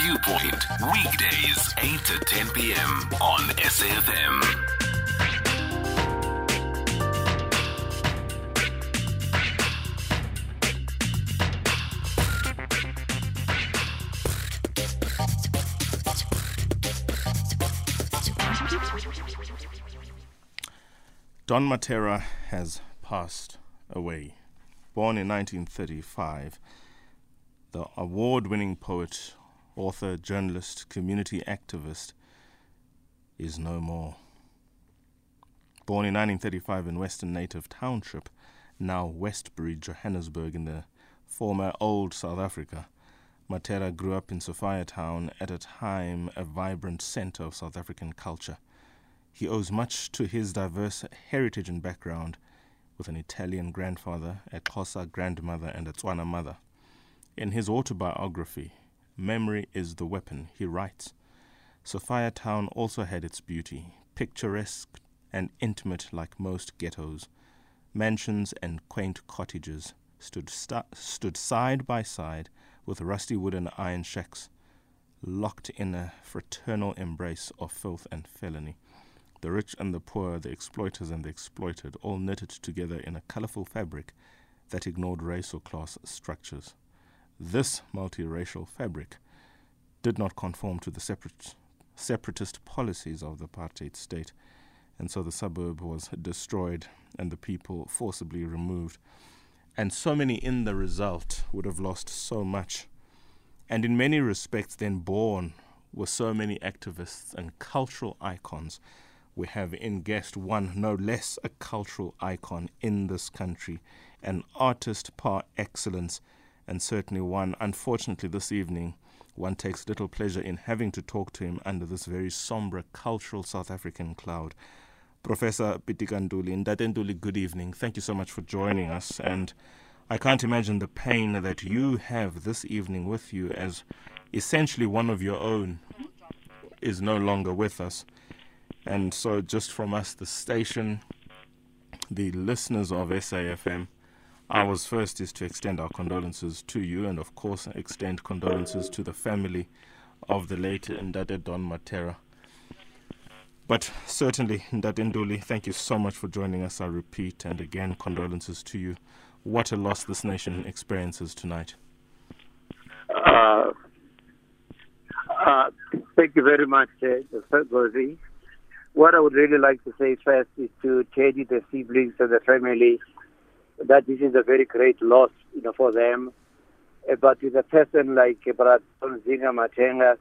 Viewpoint, weekdays 8 to 10 p.m. on SAFM. Don Mattera has passed away. Born in 1935, the award winning poet, author, journalist, community activist is no more. Born in 1935 in Western Native Township, now Westbury, Johannesburg, in the former Old South Africa, Mattera grew up in Sophiatown at a time a vibrant center of South African culture. He owes much to his diverse heritage and background, with an Italian grandfather, a Xhosa grandmother, and a Tswana mother. In his autobiography, Memory is the Weapon, he writes Sophiatown also had its beauty, picturesque and intimate like most ghettos. Mansions and quaint cottages stood, st- stood side by side with rusty wooden iron shacks, locked in a fraternal embrace of filth and felony. The rich and the poor, the exploiters and the exploited, all knitted together in a colorful fabric that ignored race or class structures. This multiracial fabric did not conform to the separate, separatist policies of the apartheid state, and so the suburb was destroyed and the people forcibly removed. And so many in the result would have lost so much, and in many respects, then born were so many activists and cultural icons we have in guest one no less a cultural icon in this country, an artist par excellence, and certainly one, unfortunately, this evening, one takes little pleasure in having to talk to him under this very somber cultural South African cloud. Professor Pitika Ntuli, Ntate Ntuli, good evening. Thank you so much for joining us. And I can't imagine the pain that you have this evening with you as essentially one of your own is no longer with us. And so, just from us, the station, the listeners of SAFM, ours first is to extend our condolences to you and, of course, extend condolences to the family of the late Ntate Don Mattera. But certainly, Ntate Ntuli, thank you so much for joining us. I repeat, and again, condolences to you. What a loss this nation experiences tonight. Uh, uh, thank you very much, uh, Gozi. What I would really like to say first is to Teddy, the siblings and the family, that this is a very great loss, you know, for them. Uh, but with a person like uh, Brother Zinga Matenga,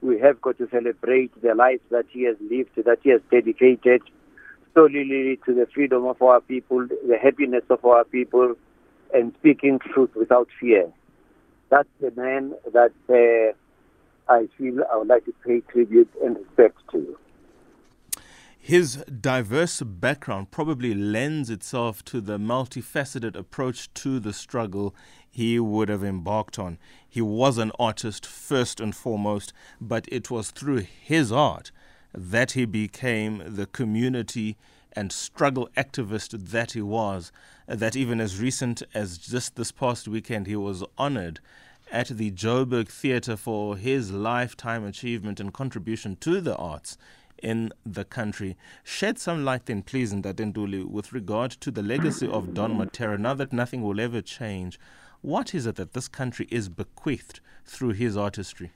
we have got to celebrate the life that he has lived, that he has dedicated solely to the freedom of our people, the happiness of our people, and speaking truth without fear. That's the man that uh, I feel I would like to pay tribute and respect to. His diverse background probably lends itself to the multifaceted approach to the struggle he would have embarked on. He was an artist first and foremost, but it was through his art that he became the community and struggle activist that he was. That even as recent as just this past weekend, he was honored at the Joburg Theatre for his lifetime achievement and contribution to the arts in the country. Shed some light then, please, Ntate Ntuli, with regard to the legacy of Don Mattera, now that nothing will ever change. What is it that this country is bequeathed through his artistry?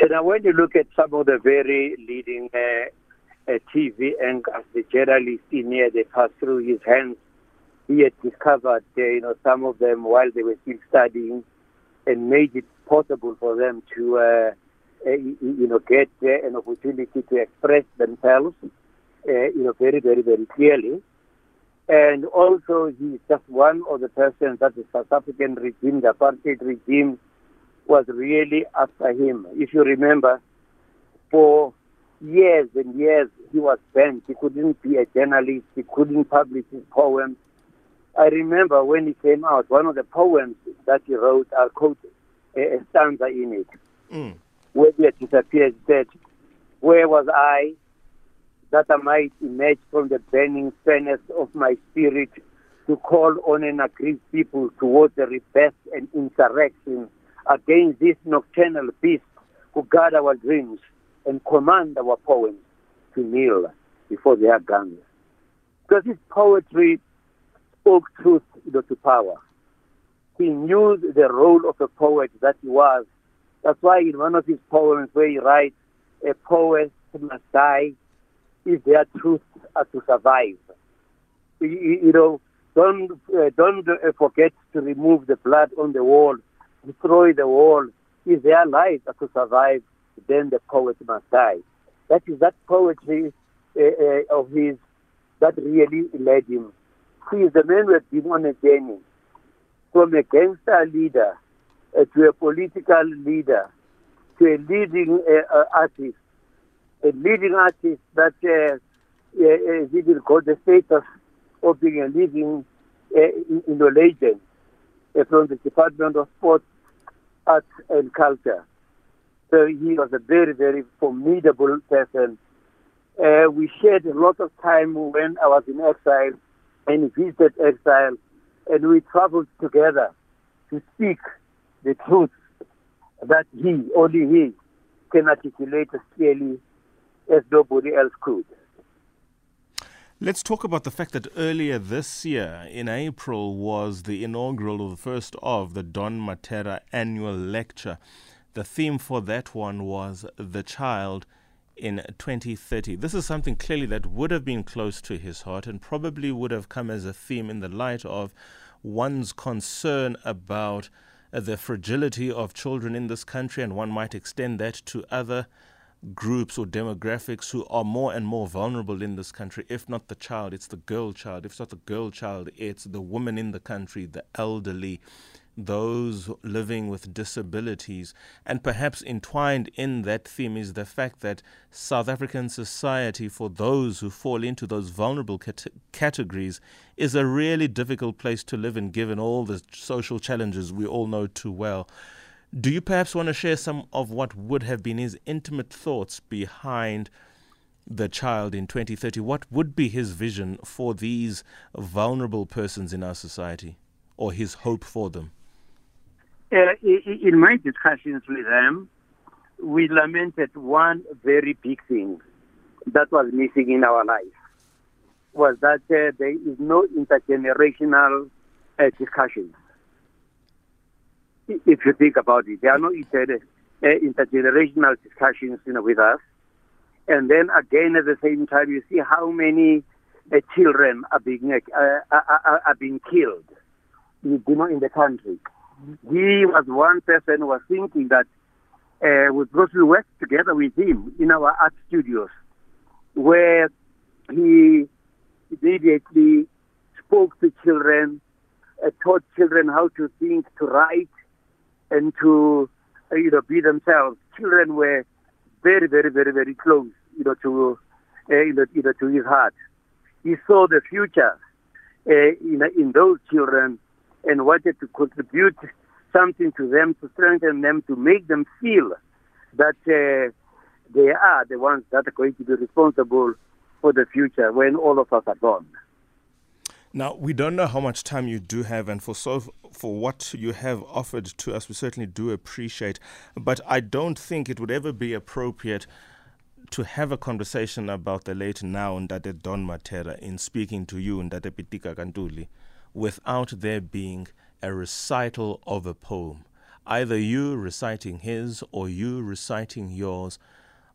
And when you look at some of the very leading uh, uh, TV anchors, the journalists in here, they passed through his hands. He had discovered, uh, you know, some of them while they were still studying, and made it possible for them to uh, you know, get an opportunity to express themselves, uh, you know, very, very, very clearly. And also, he's just one of the persons that the South African regime, the apartheid regime, was really after him. If you remember, for years and years, he was banned. He couldn't be a journalist. He couldn't publish his poems. I remember when he came out, one of the poems that he wrote, I'll quote a stanza in it. Mm had disappeared, said, Where was I that I might emerge from the burning furnace of my spirit to call on an aggrieved people towards the rebirth and insurrection against these nocturnal beasts who guard our dreams and command our poems to kneel before their guns. Because his poetry spoke truth you know, to power. He knew the role of a poet that he was. That's why in one of his poems where he writes, a poet must die if their truths are to survive. You, you know, don't uh, don't uh, forget to remove the blood on the wall, destroy the wall. If their lives are to survive, then the poet must die. That is that poetry uh, uh of his that really led him. He is the man who has been on a journey from a gangster leader uh, to a political leader to a leading uh, artist, a leading artist that uh, uh, even got the status of being a living uh, legend uh, from the Department of Sports, Arts and Culture. So he was a very, very formidable person. Uh, we shared a lot of time when I was in exile and visited exile, and we traveled together to speak the truth that he, only he, can articulate as clearly as nobody else could. Let's talk about the fact that earlier this year, in April, was the inaugural or the first of the Don Mattera annual lecture. The theme for that one was The Child in 2030. This is something clearly that would have been close to his heart and probably would have come as a theme in the light of one's concern about the fragility of children in this country, and one might extend that to other groups or demographics who are more and more vulnerable in this country. If not the child, it's the girl child. If it's not the girl child, it's the woman in the country, the elderly, those living with disabilities. And perhaps entwined in that theme is the fact that South African society, for those who fall into those vulnerable cat- categories, is a really difficult place to live in given all the social challenges we all know too well. Do you perhaps want to share some of what would have been his intimate thoughts behind the child in 2030? What would be his vision for these vulnerable persons in our society or his hope for them? Uh, in my discussions with them, we lamented one very big thing that was missing in our life was that uh, there is no intergenerational uh, discussions if you think about it. There are no inter, uh, intergenerational discussions you know, with us. And then again, at the same time, you see how many uh, children are being uh, are, are, being killed, you know, in the country. He was one person who was thinking that uh, we because we worked together with him in our art studios, where he immediately spoke to children, uh, taught children how to think, to write, and to uh, you know be themselves. Children were very, very, very, very close, you know, to uh, you, know, you know, to his heart. He saw the future uh, in in those children and wanted to contribute something to them to strengthen them to make them feel that uh, they are the ones that are going to be responsible for the future when all of us are gone. Now, we don't know how much time you do have, and for so for what you have offered to us, we certainly do appreciate. But I don't think it would ever be appropriate to have a conversation about the late now Ntate Don Mattera in speaking to you, Ntate Pitika Kantuli, without there being a recital of a poem. Either you reciting his or you reciting yours,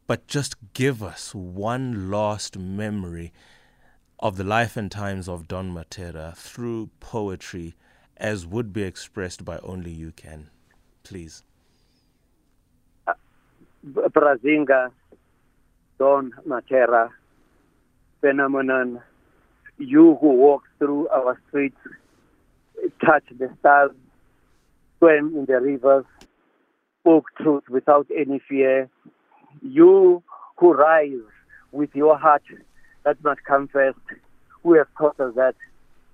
but just give us one last memory of the life and times of Don Mattera through poetry as would be expressed by only you can. Please. Brazinga, Don Mattera, phenomenon, you who walk through our streets, touch the stars, swim in the rivers, spoke truth without any fear, you who rise with your heart that must come first. Who have taught us that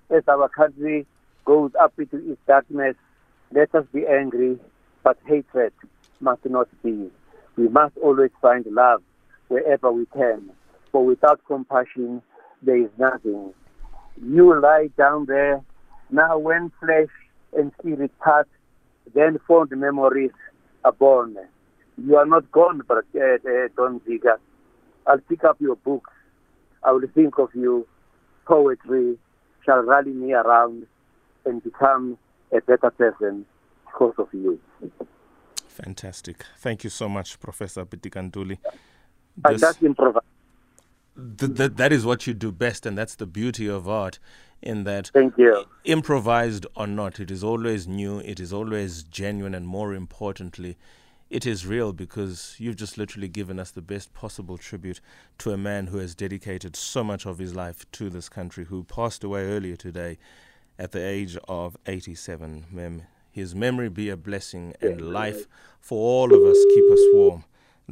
as our country goes up into its darkness, let us be angry, but hatred must not be. We must always find love wherever we can, for without compassion, there is nothing. You lie down there. Now, when flesh and spirit part, then fond memories are born. You are not gone, but uh, uh, Don Ziga. I'll pick up your books. I will think of you. Poetry shall rally me around and become a better person because of you. Fantastic. Thank you so much, Professor Pitika Ntuli. I just improvise. Th- th- that is what you do best, and that's the beauty of art. In that, Thank you. improvised or not, it is always new, it is always genuine, and more importantly, it is real because you've just literally given us the best possible tribute to a man who has dedicated so much of his life to this country, who passed away earlier today at the age of 87. Mem, his memory be a blessing and life for all of us keep us warm.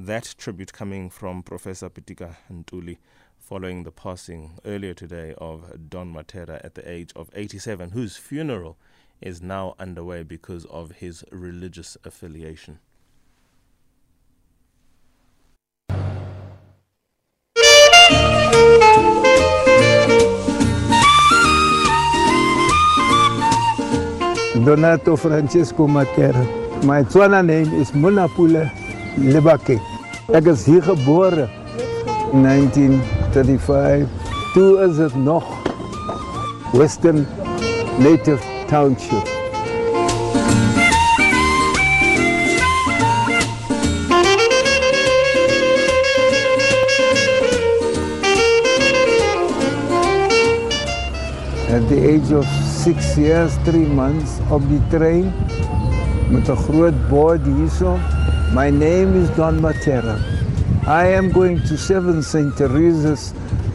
That tribute coming from Professor Pitika Ntuli following the passing earlier today of Don Mattera at the age of 87, whose funeral is now underway because of his religious affiliation. Donato Francesco Mattera. My Tswana name is Munapule Lebake. Ek is hier gebore in 1935. Toe is dit nog Western Native Township. At the age of six years, three months op die trein met 'n groot bord hierso. My name is Don Mattera. I am going to 7 St. Teresa's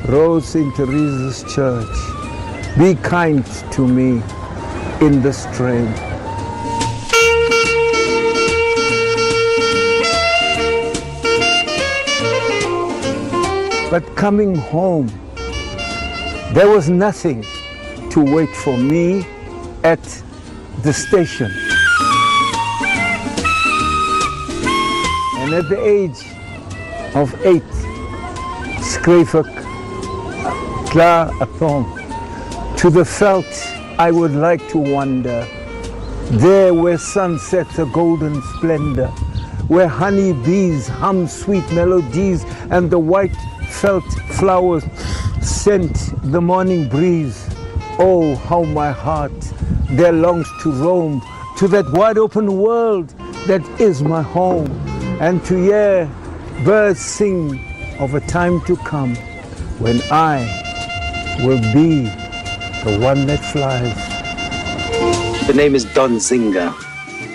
Road, St. Teresa's Church. Be kind to me in this train. But coming home, there was nothing to wait for me at the station. And at the age of eight, eh, klaar 'n poem to the felt I would like to wander there where sunsets a golden splendor where honey bees hum sweet melodies and the white felt flowers scent the morning breeze. Oh how my heart there longs to roam to that wide open world that is my home and to hear birds sing of a time to come when I will be the one that flies. The name is Don Zinga,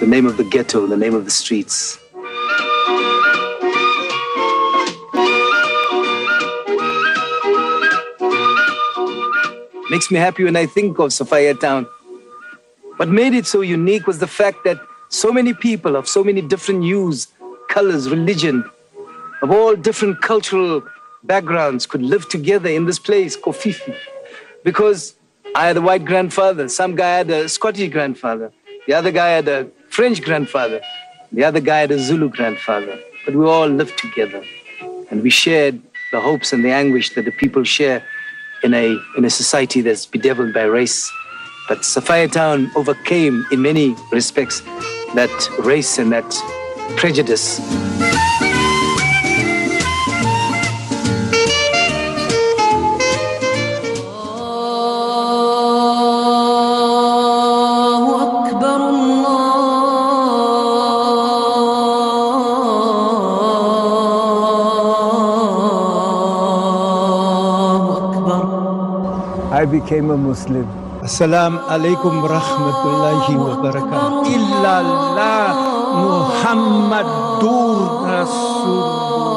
the name of the ghetto, the name of the streets. Makes me happy when I think of Sophia Town. What made it so unique was the fact that so many people of so many different hues, colors, religion, of all different cultural backgrounds could live together in this place, Kofifi. Because I had a white grandfather, some guy had a Scottish grandfather, the other guy had a French grandfather, the other guy had a Zulu grandfather. But we all lived together and we shared the hopes and the anguish that the people share in a, in a society that's bedeviled by race. But Sophia Town overcame, in many respects, that race and that prejudice. I became a Muslim. Assalamu alaikum rahmatullahi wa barakatuh. Illallah. محمد دور رسول.